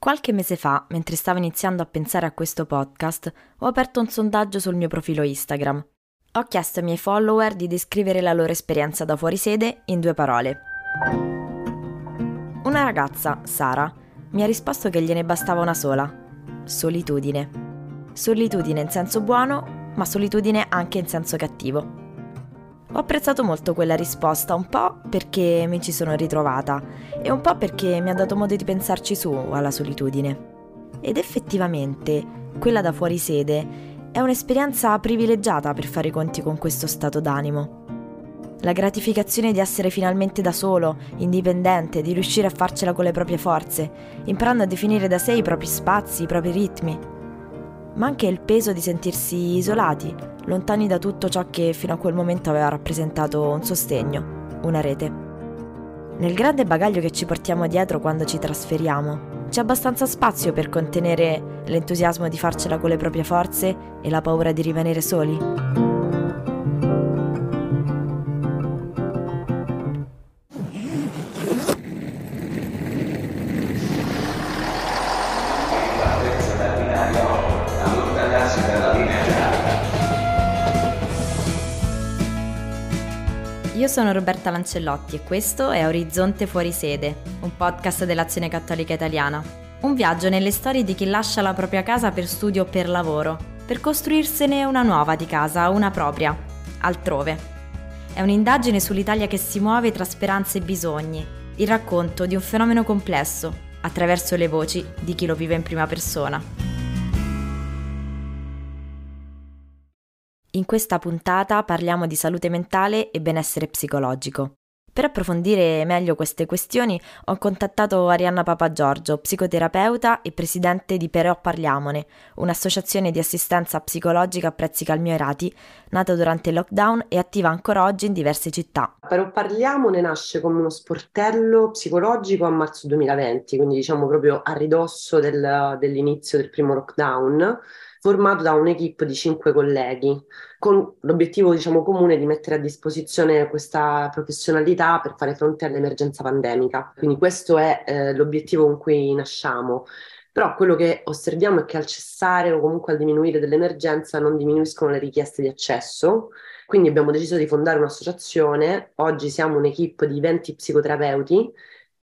Qualche mese fa, mentre stavo iniziando a pensare a questo podcast, ho aperto un sondaggio sul mio profilo Instagram. Ho chiesto ai miei follower di descrivere la loro esperienza da fuori sede in due parole. Una ragazza, Sara, mi ha risposto che gliene bastava una sola. Solitudine. Solitudine in senso buono, ma solitudine anche in senso cattivo. Ho apprezzato molto quella risposta, un po' perché mi ci sono ritrovata e un po' perché mi ha dato modo di pensarci su alla solitudine. Ed effettivamente, quella da fuori sede è un'esperienza privilegiata per fare i conti con questo stato d'animo. La gratificazione di essere finalmente da solo, indipendente, di riuscire a farcela con le proprie forze, imparando a definire da sé i propri spazi, i propri ritmi. Ma anche il peso di sentirsi isolati, lontani da tutto ciò che fino a quel momento aveva rappresentato un sostegno, una rete. Nel grande bagaglio che ci portiamo dietro quando ci trasferiamo, c'è abbastanza spazio per contenere l'entusiasmo di farcela con le proprie forze e la paura di rimanere soli? Io sono Roberta Lancellotti e questo è Orizzonte Fuori Sede, un podcast dell'Azione Cattolica Italiana. Un viaggio nelle storie di chi lascia la propria casa per studio o per lavoro, per costruirsene una nuova di casa, una propria, altrove. È un'indagine sull'Italia che si muove tra speranze e bisogni, il racconto di un fenomeno complesso, attraverso le voci di chi lo vive in prima persona. In questa puntata parliamo di salute mentale e benessere psicologico. Per approfondire meglio queste questioni ho contattato Arianna Papagiorgio, psicoterapeuta e presidente di Però Parliamone, un'associazione di assistenza psicologica a prezzi calmierati, nata durante il lockdown e attiva ancora oggi in diverse città. Però Parliamone nasce come uno sportello psicologico a marzo 2020, quindi diciamo proprio a ridosso del, dell'inizio del primo lockdown formato da un'equipe di cinque colleghi, con l'obiettivo diciamo, comune di mettere a disposizione questa professionalità per fare fronte all'emergenza pandemica. Quindi questo è eh, l'obiettivo con cui nasciamo. Però quello che osserviamo è che al cessare o comunque al diminuire dell'emergenza non diminuiscono le richieste di accesso. Quindi abbiamo deciso di fondare un'associazione. Oggi siamo un'equipe di 20 psicoterapeuti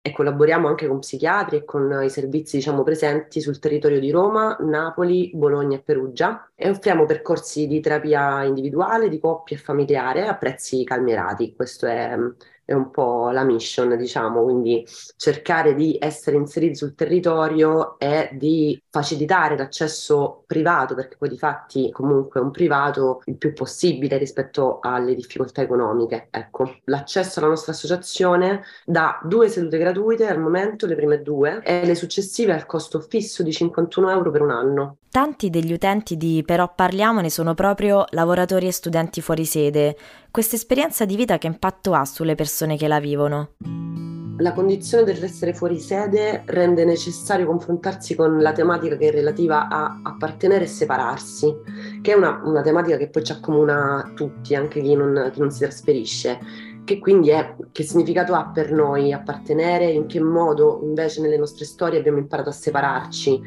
e collaboriamo anche con psichiatri e con i servizi diciamo, presenti sul territorio di Roma, Napoli, Bologna e Perugia e offriamo percorsi di terapia individuale, di coppia e familiare a prezzi calmierati. Questo è è un po' la mission, diciamo, quindi cercare di essere inseriti sul territorio e di facilitare l'accesso privato, perché poi di fatti comunque un privato il più possibile rispetto alle difficoltà economiche. Ecco, l'accesso alla nostra associazione da due sedute gratuite al momento, le prime due, e le successive al costo fisso di 51 euro per un anno. Tanti degli utenti di Però Parliamone sono proprio lavoratori e studenti fuori sede. Questa esperienza di vita che impatto ha sulle persone che la vivono? La condizione dell'essere fuori sede rende necessario confrontarsi con la tematica che è relativa a appartenere e separarsi, che è una, una tematica che poi ci accomuna tutti, anche chi non, chi non si trasferisce che quindi è che significato ha per noi appartenere, in che modo invece nelle nostre storie abbiamo imparato a separarci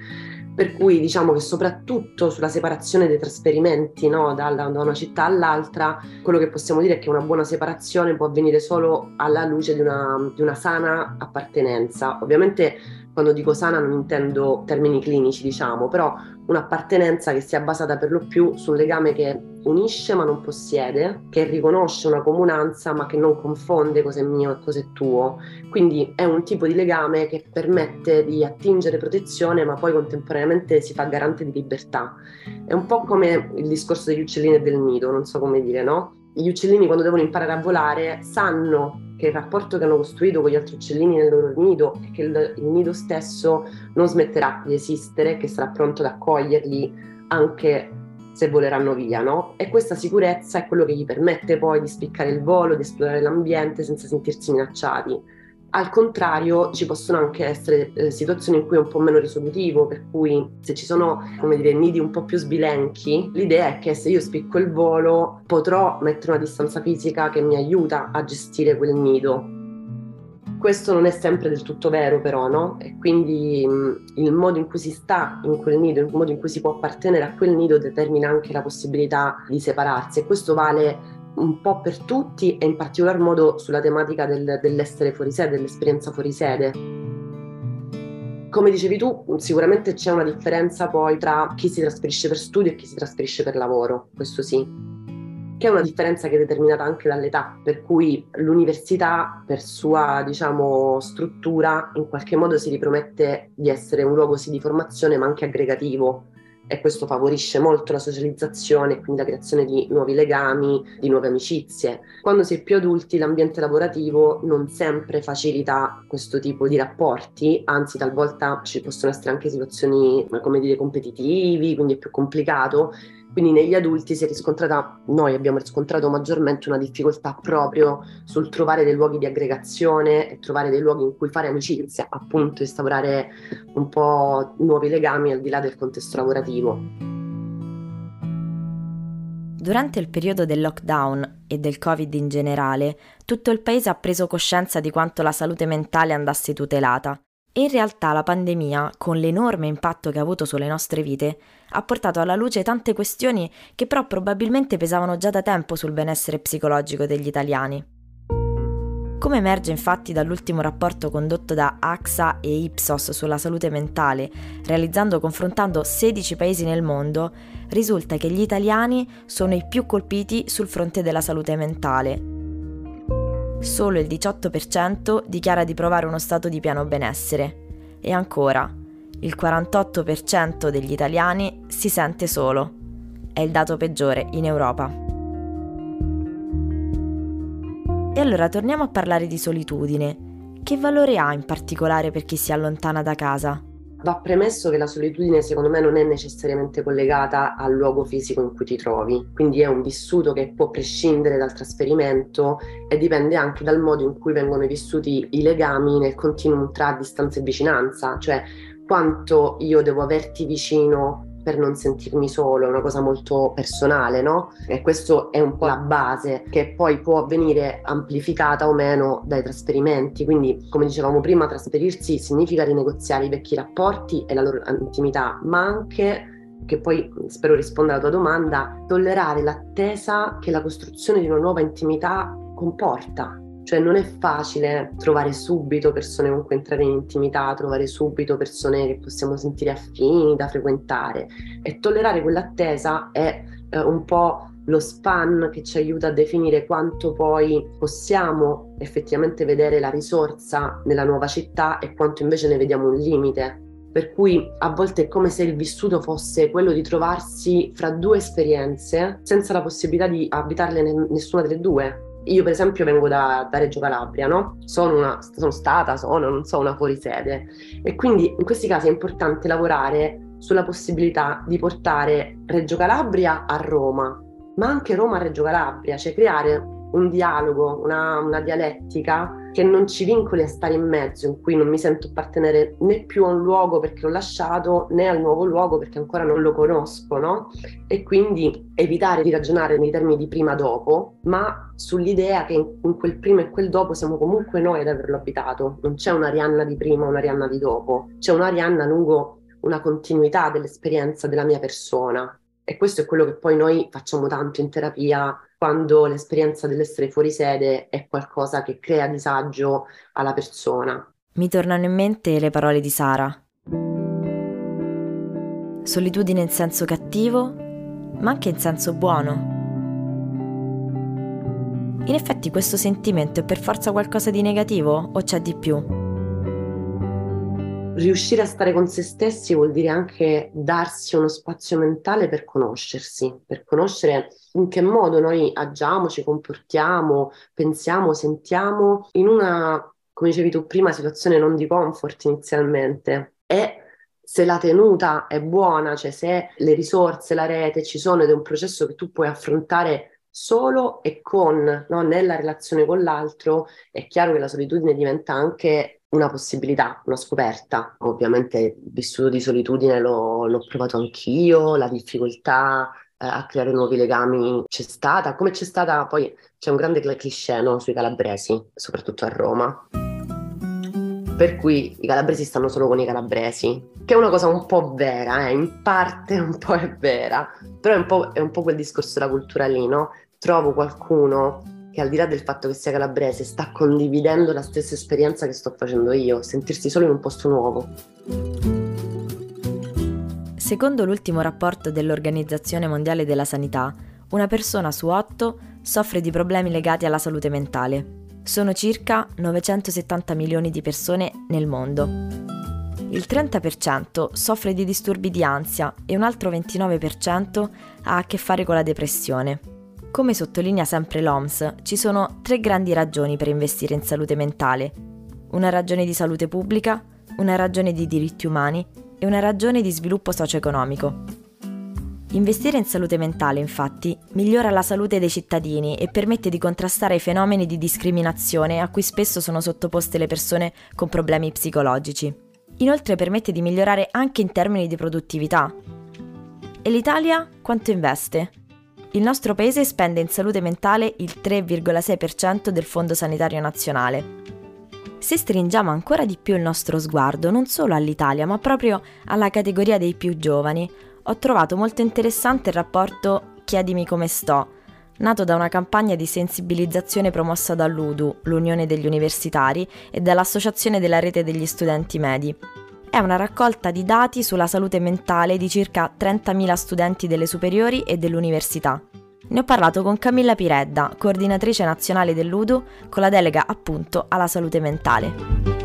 per cui diciamo che soprattutto sulla separazione dei trasferimenti no, da, da, una città all'altra, quello che possiamo dire è che una buona separazione può avvenire solo alla luce di una, di una sana appartenenza. Ovviamente quando dico sana non intendo termini clinici, diciamo, però un'appartenenza che sia basata per lo più su un legame che unisce ma non possiede, che riconosce una comunanza ma che non confonde cosa è mio e cosa è tuo. Quindi è un tipo di legame che permette di attingere protezione ma poi contemporaneamente si fa garante di libertà. È un po' come il discorso degli uccellini e del nido, non so come dire, no? Gli uccellini quando devono imparare a volare sanno che il rapporto che hanno costruito con gli altri uccellini nel loro nido e che il, il nido stesso non smetterà di esistere, che sarà pronto ad accoglierli anche se voleranno via, no? E questa sicurezza è quello che gli permette poi di spiccare il volo, di esplorare l'ambiente senza sentirsi minacciati. Al contrario, ci possono anche essere eh, situazioni in cui è un po' meno risolutivo, per cui se ci sono, come dire, nidi un po' più sbilenchi, l'idea è che se io spicco il volo potrò mettere una distanza fisica che mi aiuta a gestire quel nido. Questo non è sempre del tutto vero però, no? E quindi mh, il modo in cui si sta in quel nido, il modo in cui si può appartenere a quel nido determina anche la possibilità di separarsi e questo vale un po' per tutti e in particolar modo sulla tematica del, dell'essere fuori sede, dell'esperienza fuori sede. Come dicevi tu, sicuramente c'è una differenza poi tra chi si trasferisce per studio e chi si trasferisce per lavoro, questo sì, che è una differenza che è determinata anche dall'età, per cui l'università per sua diciamo, struttura in qualche modo si ripromette di essere un luogo sì di formazione ma anche aggregativo, e questo favorisce molto la socializzazione e quindi la creazione di nuovi legami, di nuove amicizie. Quando si è più adulti l'ambiente lavorativo non sempre facilita questo tipo di rapporti, anzi talvolta ci possono essere anche situazioni come dire competitivi, quindi è più complicato quindi negli adulti si è riscontrata, noi abbiamo riscontrato maggiormente una difficoltà proprio sul trovare dei luoghi di aggregazione e trovare dei luoghi in cui fare amicizia, appunto instaurare un po' nuovi legami al di là del contesto lavorativo. Durante il periodo del lockdown e del Covid in generale, tutto il paese ha preso coscienza di quanto la salute mentale andasse tutelata in realtà la pandemia, con l'enorme impatto che ha avuto sulle nostre vite, ha portato alla luce tante questioni che però probabilmente pesavano già da tempo sul benessere psicologico degli italiani. Come emerge infatti dall'ultimo rapporto condotto da AXA e Ipsos sulla salute mentale, realizzando confrontando 16 paesi nel mondo, risulta che gli italiani sono i più colpiti sul fronte della salute mentale, Solo il 18% dichiara di provare uno stato di pieno benessere. E ancora, il 48% degli italiani si sente solo. È il dato peggiore in Europa. E allora torniamo a parlare di solitudine. Che valore ha in particolare per chi si allontana da casa? Va premesso che la solitudine secondo me non è necessariamente collegata al luogo fisico in cui ti trovi, quindi è un vissuto che può prescindere dal trasferimento e dipende anche dal modo in cui vengono vissuti i legami nel continuum tra distanza e vicinanza, cioè quanto io devo averti vicino per non sentirmi solo, è una cosa molto personale, no? E questo è un po' la base che poi può venire amplificata o meno dai trasferimenti. Quindi, come dicevamo prima, trasferirsi significa rinegoziare i vecchi rapporti e la loro intimità, ma anche che poi spero risponda alla tua domanda, tollerare l'attesa che la costruzione di una nuova intimità comporta. Cioè non è facile trovare subito persone con cui entrare in intimità, trovare subito persone che possiamo sentire affini da frequentare e tollerare quell'attesa è eh, un po' lo span che ci aiuta a definire quanto poi possiamo effettivamente vedere la risorsa nella nuova città e quanto invece ne vediamo un limite. Per cui a volte è come se il vissuto fosse quello di trovarsi fra due esperienze senza la possibilità di abitarle nessuna delle due. Io per esempio vengo da, da Reggio Calabria, no? Sono, una, sono stata, sono, non so, una fuorisede e quindi in questi casi è importante lavorare sulla possibilità di portare Reggio Calabria a Roma, ma anche Roma a Reggio Calabria, cioè creare un dialogo, una, una, dialettica che non ci vincoli a stare in mezzo, in cui non mi sento appartenere né più a un luogo perché l'ho lasciato, né al nuovo luogo perché ancora non lo conosco, no? E quindi evitare di ragionare nei termini di prima dopo, ma sull'idea che in, quel prima e quel dopo siamo comunque noi ad averlo abitato. Non c'è un'Arianna di prima e un'Arianna di dopo, c'è un'Arianna lungo una continuità dell'esperienza della mia persona. E questo è quello che poi noi facciamo tanto in terapia quando l'esperienza dell'essere fuori sede è qualcosa che crea disagio alla persona. Mi tornano in mente le parole di Sara. Solitudine in senso cattivo, ma anche in senso buono. In effetti questo sentimento è per forza qualcosa di negativo o c'è di più? Riuscire a stare con se stessi vuol dire anche darsi uno spazio mentale per conoscersi, per conoscere in che modo noi agiamo, ci comportiamo, pensiamo, sentiamo in una, come dicevi tu prima, situazione non di comfort inizialmente. E se la tenuta è buona, cioè se le risorse, la rete ci sono ed è un processo che tu puoi affrontare solo e con, no? nella relazione con l'altro, è chiaro che la solitudine diventa anche una possibilità, una scoperta. Ovviamente il vissuto di solitudine l'ho, l'ho provato anch'io, la difficoltà eh, a creare nuovi legami c'è stata, come c'è stata poi c'è un grande cliché no, sui calabresi, soprattutto a Roma. per cui i calabresi stanno solo con i calabresi, che è una cosa un po' vera, eh? in parte un po' è vera, però è un po', è un po' quel discorso della cultura lì, no? Trovo qualcuno che al di là del fatto che sia calabrese sta condividendo la stessa esperienza che sto facendo io, sentirsi solo in un posto nuovo. Secondo l'ultimo rapporto dell'Organizzazione Mondiale della Sanità, una persona su otto soffre di problemi legati alla salute mentale. Sono circa 970 milioni di persone nel mondo. Il 30% soffre di disturbi di ansia e un altro 29% ha a che fare con la depressione. Come sottolinea sempre l'OMS, ci sono tre grandi ragioni per investire in salute mentale. Una ragione di salute pubblica, una ragione di diritti umani e una ragione di sviluppo socio-economico. Investire in salute mentale, infatti, migliora la salute dei cittadini e permette di contrastare i fenomeni di discriminazione a cui spesso sono sottoposte le persone con problemi psicologici. Inoltre permette di migliorare anche in termini di produttività. E l'Italia quanto investe? Il nostro paese spende in salute mentale il 3,6% del Fondo Sanitario Nazionale. Se stringiamo ancora di più il nostro sguardo non solo all'Italia, ma proprio alla categoria dei più giovani, ho trovato molto interessante il rapporto Chiedimi come sto, nato da una campagna di sensibilizzazione promossa dall'UDU, l'Unione degli Universitari, e dall'Associazione della Rete degli Studenti Medi. È una raccolta di dati sulla salute mentale di circa 30.000 studenti delle superiori e dell'università. Ne ho parlato con Camilla Piredda, coordinatrice nazionale dell'UDU, con la delega appunto alla salute mentale.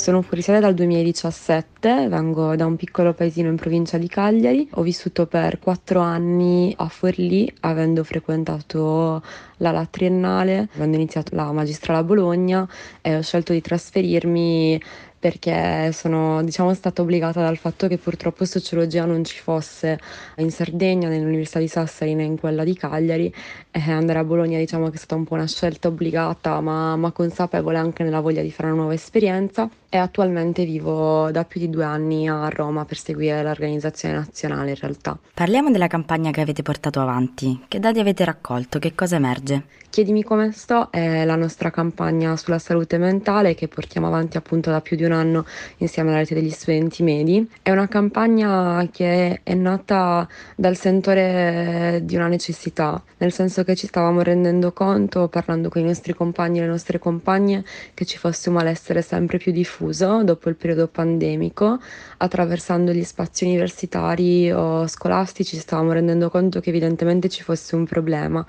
Sono fuori sede dal 2017, vengo da un piccolo paesino in provincia di Cagliari. Ho vissuto per quattro anni a Forlì, avendo frequentato la, la triennale, avendo iniziato la magistrale a Bologna e ho scelto di trasferirmi perché sono diciamo, stata obbligata dal fatto che purtroppo sociologia non ci fosse in Sardegna, nell'Università di Sassari né in quella di Cagliari. E andare a Bologna diciamo che è stata un po' una scelta obbligata ma, ma consapevole anche nella voglia di fare una nuova esperienza e attualmente vivo da più di due anni a Roma per seguire l'organizzazione nazionale in realtà. Parliamo della campagna che avete portato avanti. Che dati avete raccolto? Che cosa emerge? Chiedimi come sto è la nostra campagna sulla salute mentale che portiamo avanti appunto da più di un anno insieme alla rete degli studenti medi. È una campagna che è nata dal sentore di una necessità, nel senso che ci stavamo rendendo conto, parlando con i nostri compagni e le nostre compagne, che ci fosse un malessere sempre più diffuso diffuso dopo il periodo pandemico, attraversando gli spazi universitari o scolastici, stavamo rendendo conto che evidentemente ci fosse un problema.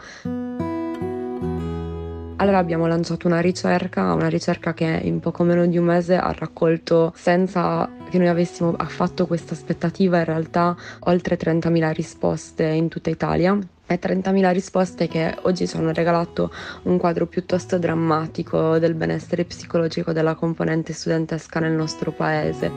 Allora abbiamo lanciato una ricerca, una ricerca che in poco meno di un mese ha raccolto, senza che noi avessimo affatto questa aspettativa, in realtà oltre 30.000 risposte in tutta Italia e 30.000 risposte che oggi ci hanno regalato un quadro piuttosto drammatico del benessere psicologico della componente studentesca nel nostro paese.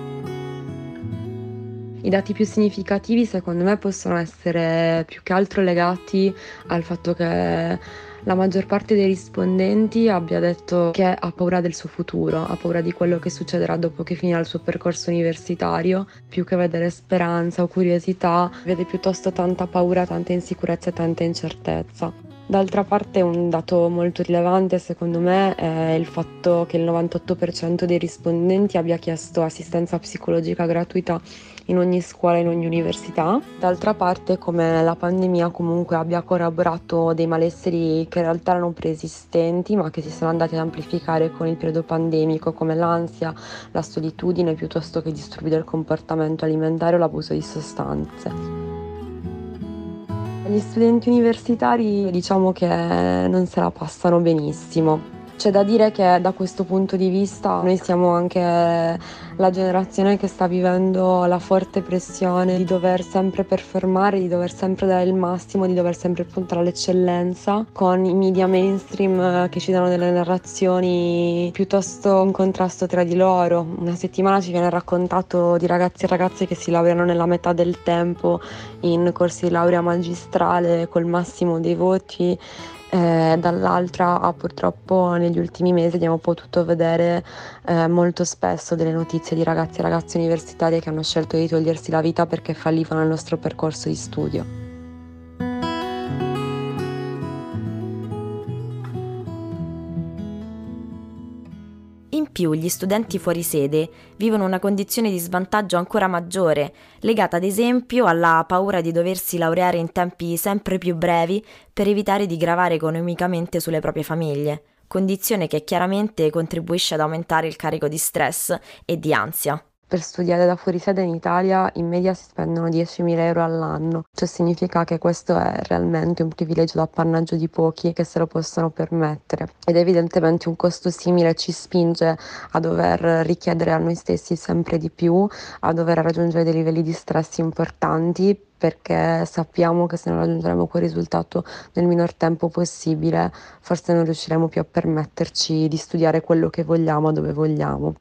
I dati più significativi secondo me possono essere più che altro legati al fatto che la maggior parte dei rispondenti abbia detto che ha paura del suo futuro, ha paura di quello che succederà dopo che finirà il suo percorso universitario, più che vedere speranza o curiosità, vede piuttosto tanta paura, tanta insicurezza e tanta incertezza. D'altra parte un dato molto rilevante secondo me è il fatto che il 98% dei rispondenti abbia chiesto assistenza psicologica gratuita in ogni scuola, in ogni università. D'altra parte come la pandemia comunque abbia corroborato dei malesseri che in realtà erano preesistenti ma che si sono andati ad amplificare con il periodo pandemico come l'ansia, la solitudine piuttosto che disturbi del comportamento alimentare o l'abuso di sostanze. Gli studenti universitari diciamo che non se la passano benissimo. C'è da dire che da questo punto di vista noi siamo anche la generazione che sta vivendo la forte pressione di dover sempre performare, di dover sempre dare il massimo, di dover sempre puntare all'eccellenza, con i media mainstream che ci danno delle narrazioni piuttosto in contrasto tra di loro. Una settimana ci viene raccontato di ragazzi e ragazze che si laureano nella metà del tempo in corsi di laurea magistrale col massimo dei voti eh, dall'altra purtroppo negli ultimi mesi abbiamo potuto vedere eh, molto spesso delle notizie di ragazzi e ragazze universitarie che hanno scelto di togliersi la vita perché fallivano il nostro percorso di studio. Più gli studenti fuori sede vivono una condizione di svantaggio ancora maggiore, legata ad esempio alla paura di doversi laureare in tempi sempre più brevi per evitare di gravare economicamente sulle proprie famiglie, condizione che chiaramente contribuisce ad aumentare il carico di stress e di ansia. Per studiare da fuori sede in Italia in media si spendono 10.000 euro all'anno, ciò significa che questo è realmente un privilegio d'appannaggio di pochi che se lo possono permettere ed evidentemente un costo simile ci spinge a dover richiedere a noi stessi sempre di più, a dover raggiungere dei livelli di stress importanti perché sappiamo che se non raggiungeremo quel risultato nel minor tempo possibile forse non riusciremo più a permetterci di studiare quello che vogliamo dove vogliamo.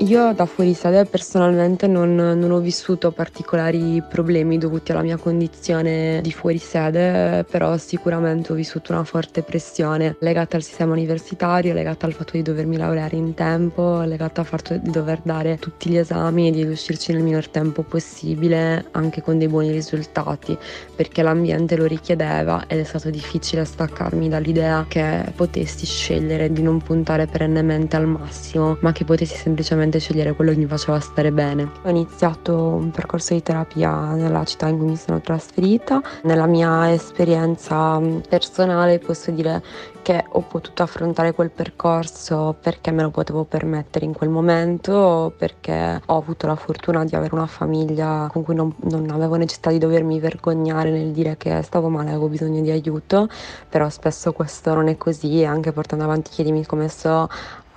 Io da fuori sede personalmente non, non, ho vissuto particolari problemi dovuti alla mia condizione di fuori sede, però sicuramente ho vissuto una forte pressione legata al sistema universitario, legata al fatto di dovermi laureare in tempo, legata al fatto di dover dare tutti gli esami e di riuscirci nel minor tempo possibile, anche con dei buoni risultati, perché l'ambiente lo richiedeva ed è stato difficile staccarmi dall'idea che potessi scegliere di non puntare perennemente al massimo, ma che potessi semplicemente semplicemente scegliere quello che mi faceva stare bene. Ho iniziato un percorso di terapia nella città in cui mi sono trasferita. Nella mia esperienza personale posso dire che ho potuto affrontare quel percorso perché me lo potevo permettere in quel momento, perché ho avuto la fortuna di avere una famiglia con cui non, non avevo necessità di dovermi vergognare nel dire che stavo male, avevo bisogno di aiuto, però spesso questo non è così e anche portando avanti chiedimi come so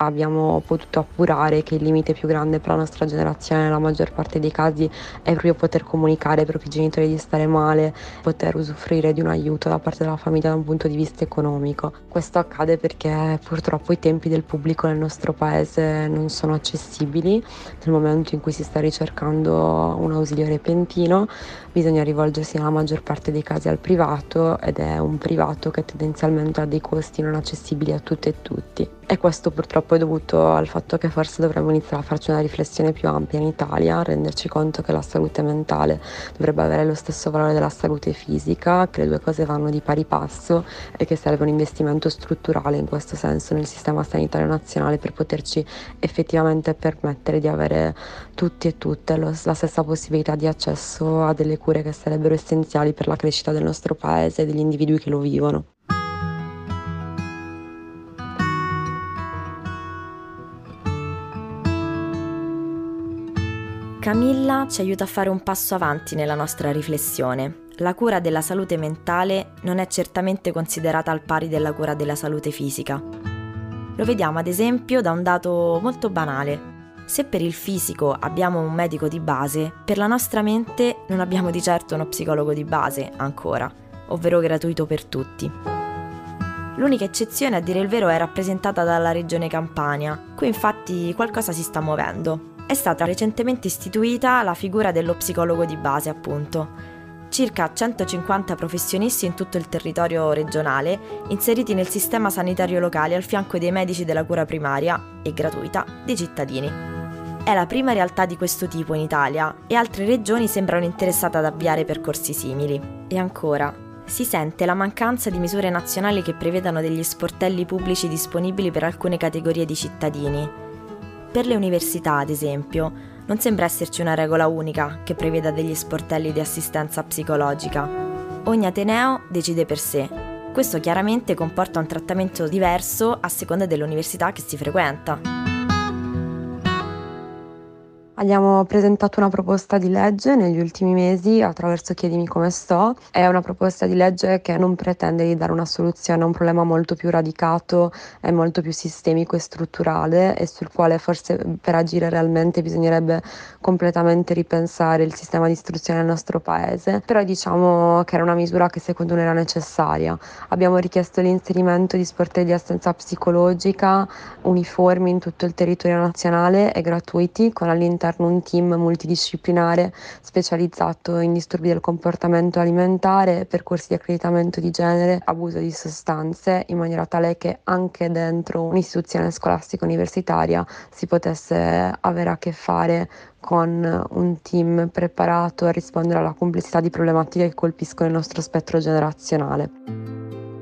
abbiamo potuto appurare che il limite più grande per la nostra generazione nella maggior parte dei casi è proprio poter comunicare ai propri genitori di stare male, poter usufruire di un aiuto da parte della famiglia da un punto di vista economico. Questo accade perché purtroppo i tempi del pubblico nel nostro paese non sono accessibili nel momento in cui si sta ricercando un ausilio repentino, bisogna rivolgersi nella maggior parte dei casi al privato ed è un privato che tendenzialmente ha dei costi non accessibili a tutte e tutti. E questo purtroppo è dovuto al fatto che forse dovremmo iniziare a farci una riflessione più ampia in Italia, renderci conto che la salute mentale dovrebbe avere lo stesso valore della salute fisica, che le due cose vanno di pari passo e che serve un investimento strutturale in questo senso nel sistema sanitario nazionale per poterci effettivamente permettere di avere tutti e tutte lo, la stessa possibilità di accesso a delle cure che sarebbero essenziali per la crescita del nostro paese e degli individui che lo vivono. Camilla ci aiuta a fare un passo avanti nella nostra riflessione. La cura della salute mentale non è certamente considerata al pari della cura della salute fisica. Lo vediamo ad esempio da un dato molto banale. Se per il fisico abbiamo un medico di base, per la nostra mente non abbiamo di certo uno psicologo di base ancora, ovvero gratuito per tutti. L'unica eccezione, a dire il vero, è rappresentata dalla regione Campania. Qui infatti qualcosa si sta muovendo è stata recentemente istituita la figura dello psicologo di base, appunto. Circa 150 professionisti in tutto il territorio regionale, inseriti nel sistema sanitario locale al fianco dei medici della cura primaria e gratuita dei cittadini. È la prima realtà di questo tipo in Italia e altre regioni sembrano interessate ad avviare percorsi simili. E ancora, si sente la mancanza di misure nazionali che prevedano degli sportelli pubblici disponibili per alcune categorie di cittadini, per le università, ad esempio, non sembra esserci una regola unica che preveda degli sportelli di assistenza psicologica. Ogni Ateneo decide per sé. Questo chiaramente comporta un trattamento diverso a seconda dell'università che si frequenta. Abbiamo presentato una proposta di legge negli ultimi mesi attraverso Chiedimi come sto. È una proposta di legge che non pretende di dare una soluzione a un problema molto più radicato e molto più sistemico e strutturale e sul quale forse per agire realmente bisognerebbe completamente ripensare il sistema di istruzione del nostro paese. Però diciamo che era una misura che secondo noi era necessaria. Abbiamo richiesto l'inserimento di sportelli di assistenza psicologica uniformi in tutto il territorio nazionale e gratuiti con all'interno all'interno un team multidisciplinare specializzato in disturbi del comportamento alimentare, percorsi di accreditamento di genere, abuso di sostanze, in maniera tale che anche dentro un'istituzione scolastica universitaria si potesse avere a che fare con un team preparato a rispondere alla complessità di problematiche che colpiscono il nostro spettro generazionale.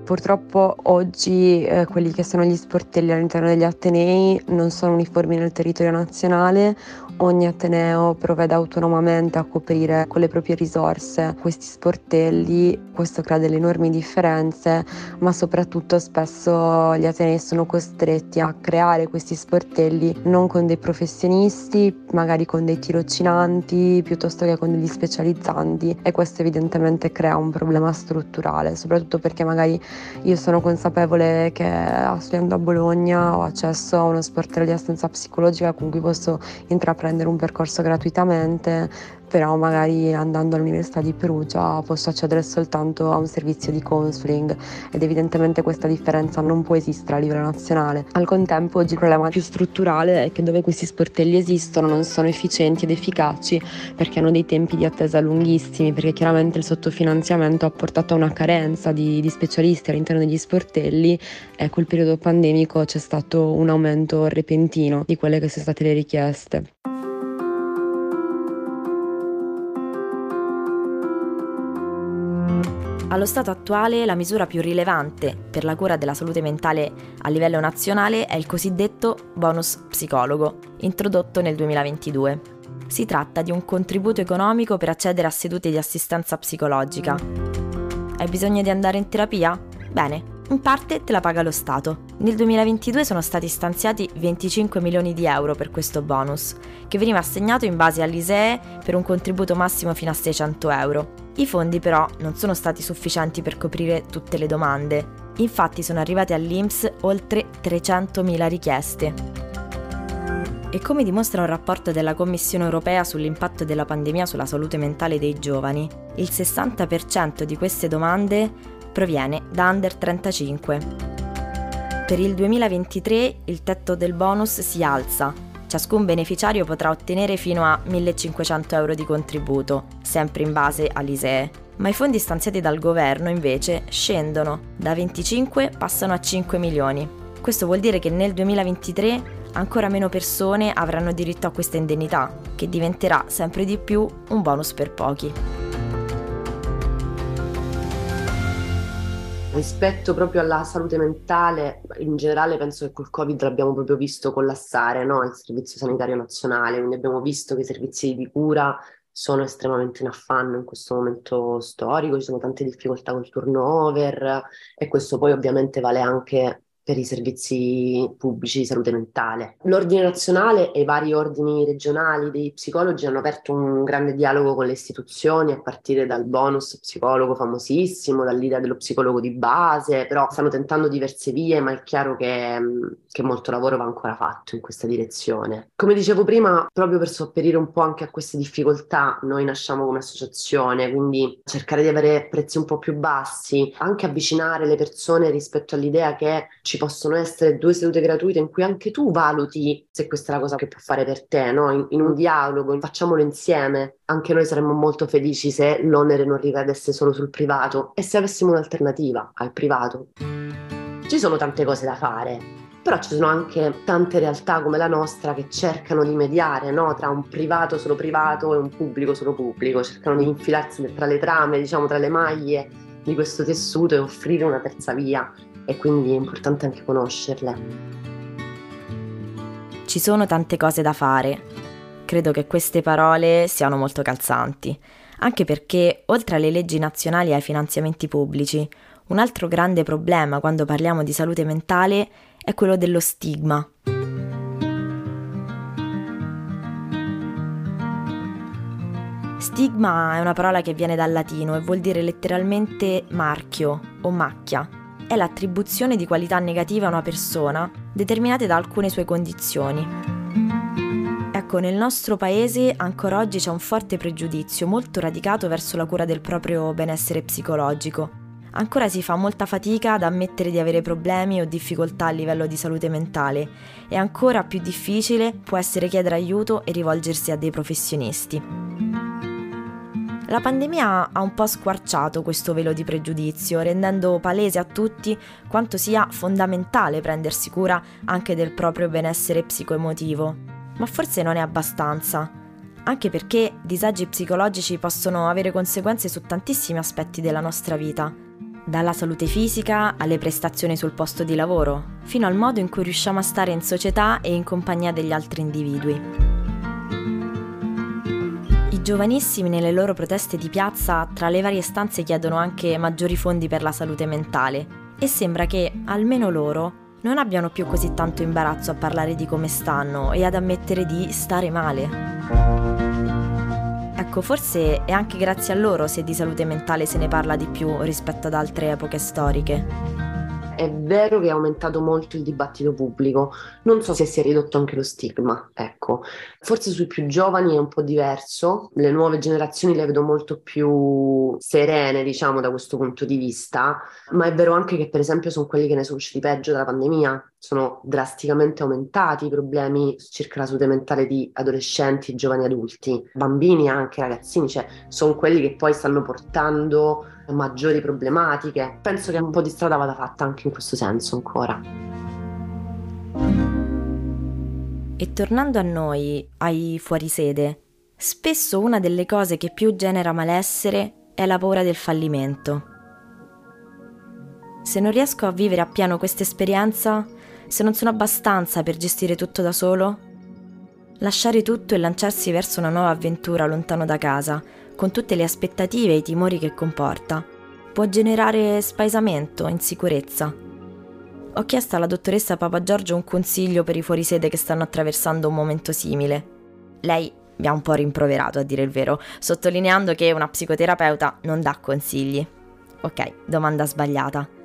Purtroppo oggi eh, quelli che sono gli sportelli all'interno degli Atenei non sono uniformi nel territorio nazionale, ogni Ateneo provvede autonomamente a coprire con le proprie risorse questi sportelli, questo crea delle enormi differenze, ma soprattutto spesso gli Atenei sono costretti a creare questi sportelli non con dei professionisti, magari con dei tirocinanti piuttosto che con degli specializzanti. E questo evidentemente crea un problema strutturale, soprattutto perché magari io sono consapevole che studiando a Bologna ho accesso a uno sportello di assistenza psicologica con cui posso intraprendere un percorso gratuitamente però magari andando all'Università di Perugia posso accedere soltanto a un servizio di counseling ed evidentemente questa differenza non può esistere a livello nazionale. Al contempo oggi il problema più strutturale è che dove questi sportelli esistono non sono efficienti ed efficaci perché hanno dei tempi di attesa lunghissimi, perché chiaramente il sottofinanziamento ha portato a una carenza di, di specialisti all'interno degli sportelli e col periodo pandemico c'è stato un aumento repentino di quelle che sono state le richieste. Allo stato attuale la misura più rilevante per la cura della salute mentale a livello nazionale è il cosiddetto bonus psicologo, introdotto nel 2022. Si tratta di un contributo economico per accedere a sedute di assistenza psicologica. Hai bisogno di andare in terapia? Bene, in parte te la paga lo Stato. Nel 2022 sono stati stanziati 25 milioni di euro per questo bonus, che veniva assegnato in base all'ISEE per un contributo massimo fino a 600 euro. I fondi però non sono stati sufficienti per coprire tutte le domande. Infatti sono arrivate all'INPS oltre 300.000 richieste. E come dimostra un rapporto della Commissione europea sull'impatto della pandemia sulla salute mentale dei giovani, il 60% di queste domande proviene da under 35. Per il 2023 il tetto del bonus si alza Ciascun beneficiario potrà ottenere fino a 1.500 euro di contributo, sempre in base all'ISEE. Ma i fondi stanziati dal governo invece scendono, da 25 passano a 5 milioni. Questo vuol dire che nel 2023 ancora meno persone avranno diritto a questa indennità, che diventerà sempre di più un bonus per pochi. Rispetto proprio alla salute mentale, in generale penso che col Covid l'abbiamo proprio visto collassare, no? il Servizio Sanitario Nazionale, quindi abbiamo visto che i servizi di cura sono estremamente in affanno in questo momento storico, ci sono tante difficoltà col turnover e questo poi ovviamente vale anche per i servizi pubblici di salute mentale. L'ordine nazionale e i vari ordini regionali dei psicologi hanno aperto un grande dialogo con le istituzioni a partire dal bonus psicologo famosissimo, dall'idea dello psicologo di base, però stanno tentando diverse vie, ma è chiaro che, che molto lavoro va ancora fatto in questa direzione. Come dicevo prima, proprio per sopperire un po' anche a queste difficoltà, noi nasciamo come associazione, quindi cercare di avere prezzi un po' più bassi, anche avvicinare le persone rispetto all'idea che ci possono essere due sedute gratuite in cui anche tu valuti se questa è la cosa che può fare per te, no? in, in un dialogo, facciamolo insieme. Anche noi saremmo molto felici se l'onere non ricadesse solo sul privato e se avessimo un'alternativa al privato. Ci sono tante cose da fare, però ci sono anche tante realtà come la nostra che cercano di mediare no? tra un privato solo privato e un pubblico solo pubblico, cercano di infilarsi tra le trame, diciamo tra le maglie di questo tessuto e offrire una terza via e quindi è importante anche conoscerle. Ci sono tante cose da fare. Credo che queste parole siano molto calzanti, anche perché oltre alle leggi nazionali e ai finanziamenti pubblici, un altro grande problema quando parliamo di salute mentale è quello dello stigma. Stigma è una parola che viene dal latino e vuol dire letteralmente marchio o macchia è l'attribuzione di qualità negative a una persona determinate da alcune sue condizioni. Ecco, nel nostro paese ancora oggi c'è un forte pregiudizio molto radicato verso la cura del proprio benessere psicologico. Ancora si fa molta fatica ad ammettere di avere problemi o difficoltà a livello di salute mentale e ancora più difficile può essere chiedere aiuto e rivolgersi a dei professionisti. La pandemia ha un po' squarciato questo velo di pregiudizio, rendendo palese a tutti quanto sia fondamentale prendersi cura anche del proprio benessere psicoemotivo. Ma forse non è abbastanza, anche perché disagi psicologici possono avere conseguenze su tantissimi aspetti della nostra vita. dalla salute fisica alle prestazioni sul posto di lavoro, fino al modo in cui riusciamo a stare in società e in compagnia degli altri individui. Giovanissimi nelle loro proteste di piazza tra le varie stanze chiedono anche maggiori fondi per la salute mentale e sembra che, almeno loro, non abbiano più così tanto imbarazzo a parlare di come stanno e ad ammettere di stare male. Ecco, forse è anche grazie a loro se di salute mentale se ne parla di più rispetto ad altre epoche storiche è vero che è aumentato molto il dibattito pubblico, non so se si è ridotto anche lo stigma, ecco. Forse sui più giovani è un po' diverso, le nuove generazioni le vedo molto più serene, diciamo, da questo punto di vista, ma è vero anche che per esempio sono quelli che ne sono usciti peggio dalla pandemia, sono drasticamente aumentati i problemi circa la salute mentale di adolescenti, giovani adulti, bambini anche, ragazzini, cioè sono quelli che poi stanno portando maggiori problematiche. Penso che un po' di strada vada fatta anche in questo senso ancora. E tornando a noi, ai fuorisede, spesso una delle cose che più genera malessere è la paura del fallimento. Se non riesco a vivere appieno questa esperienza, se non sono abbastanza per gestire tutto da solo, lasciare tutto e lanciarsi verso una nuova avventura lontano da casa, con tutte le aspettative e i timori che comporta, può generare spaesamento, insicurezza. Ho chiesto alla dottoressa Papa Giorgio un consiglio per i fuorisede che stanno attraversando un momento simile. Lei mi ha un po' rimproverato, a dire il vero, sottolineando che una psicoterapeuta non dà consigli. Ok, domanda sbagliata.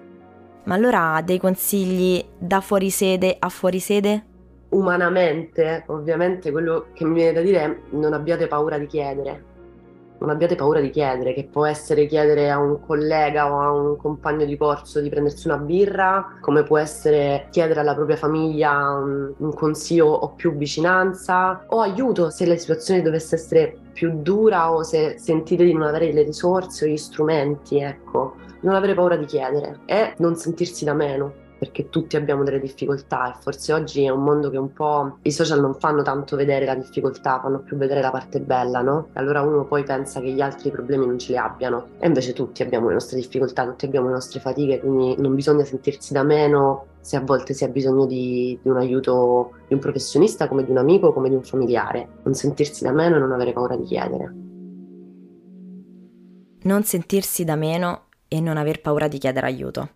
Ma allora ha dei consigli da fuorisede a fuorisede? Umanamente, ovviamente, quello che mi viene da dire è non abbiate paura di chiedere non abbiate paura di chiedere, che può essere chiedere a un collega o a un compagno di corso di prendersi una birra, come può essere chiedere alla propria famiglia un, un consiglio o più vicinanza o aiuto se la situazione dovesse essere più dura o se sentite di non avere le risorse o gli strumenti, ecco. Non avere paura di chiedere e non sentirsi da meno perché tutti abbiamo delle difficoltà e forse oggi è un mondo che un po' i social non fanno tanto vedere la difficoltà, fanno più vedere la parte bella, no? Allora uno poi pensa che gli altri problemi non ce li abbiano e invece tutti abbiamo le nostre difficoltà, tutti abbiamo le nostre fatiche, quindi non bisogna sentirsi da meno se a volte si ha bisogno di, di un aiuto di un professionista come di un amico, come di un familiare, non sentirsi da meno e non avere paura di chiedere. Non sentirsi da meno e non aver paura di chiedere aiuto.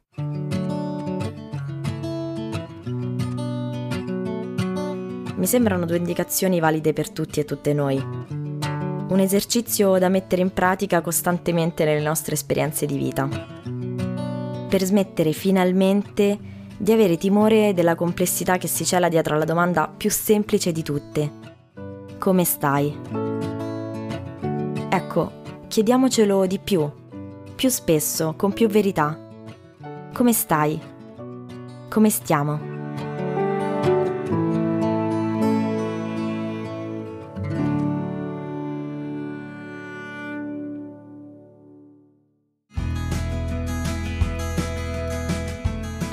Mi sembrano due indicazioni valide per tutti e tutte noi. Un esercizio da mettere in pratica costantemente nelle nostre esperienze di vita. Per smettere finalmente di avere timore della complessità che si cela dietro alla domanda più semplice di tutte. Come stai? Ecco, chiediamocelo di più, più spesso, con più verità. Come stai? Come stiamo?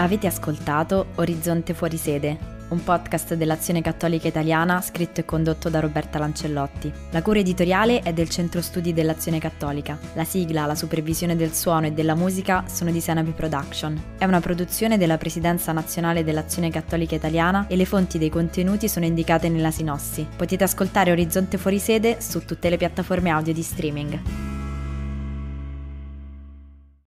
Avete ascoltato Orizzonte Fuori Sede, un podcast dell'Azione Cattolica Italiana scritto e condotto da Roberta Lancellotti. La cura editoriale è del Centro Studi dell'Azione Cattolica. La sigla, la supervisione del suono e della musica sono di Senapi Production. È una produzione della Presidenza Nazionale dell'Azione Cattolica Italiana e le fonti dei contenuti sono indicate nella sinossi. Potete ascoltare Orizzonte Fuori Sede su tutte le piattaforme audio di streaming.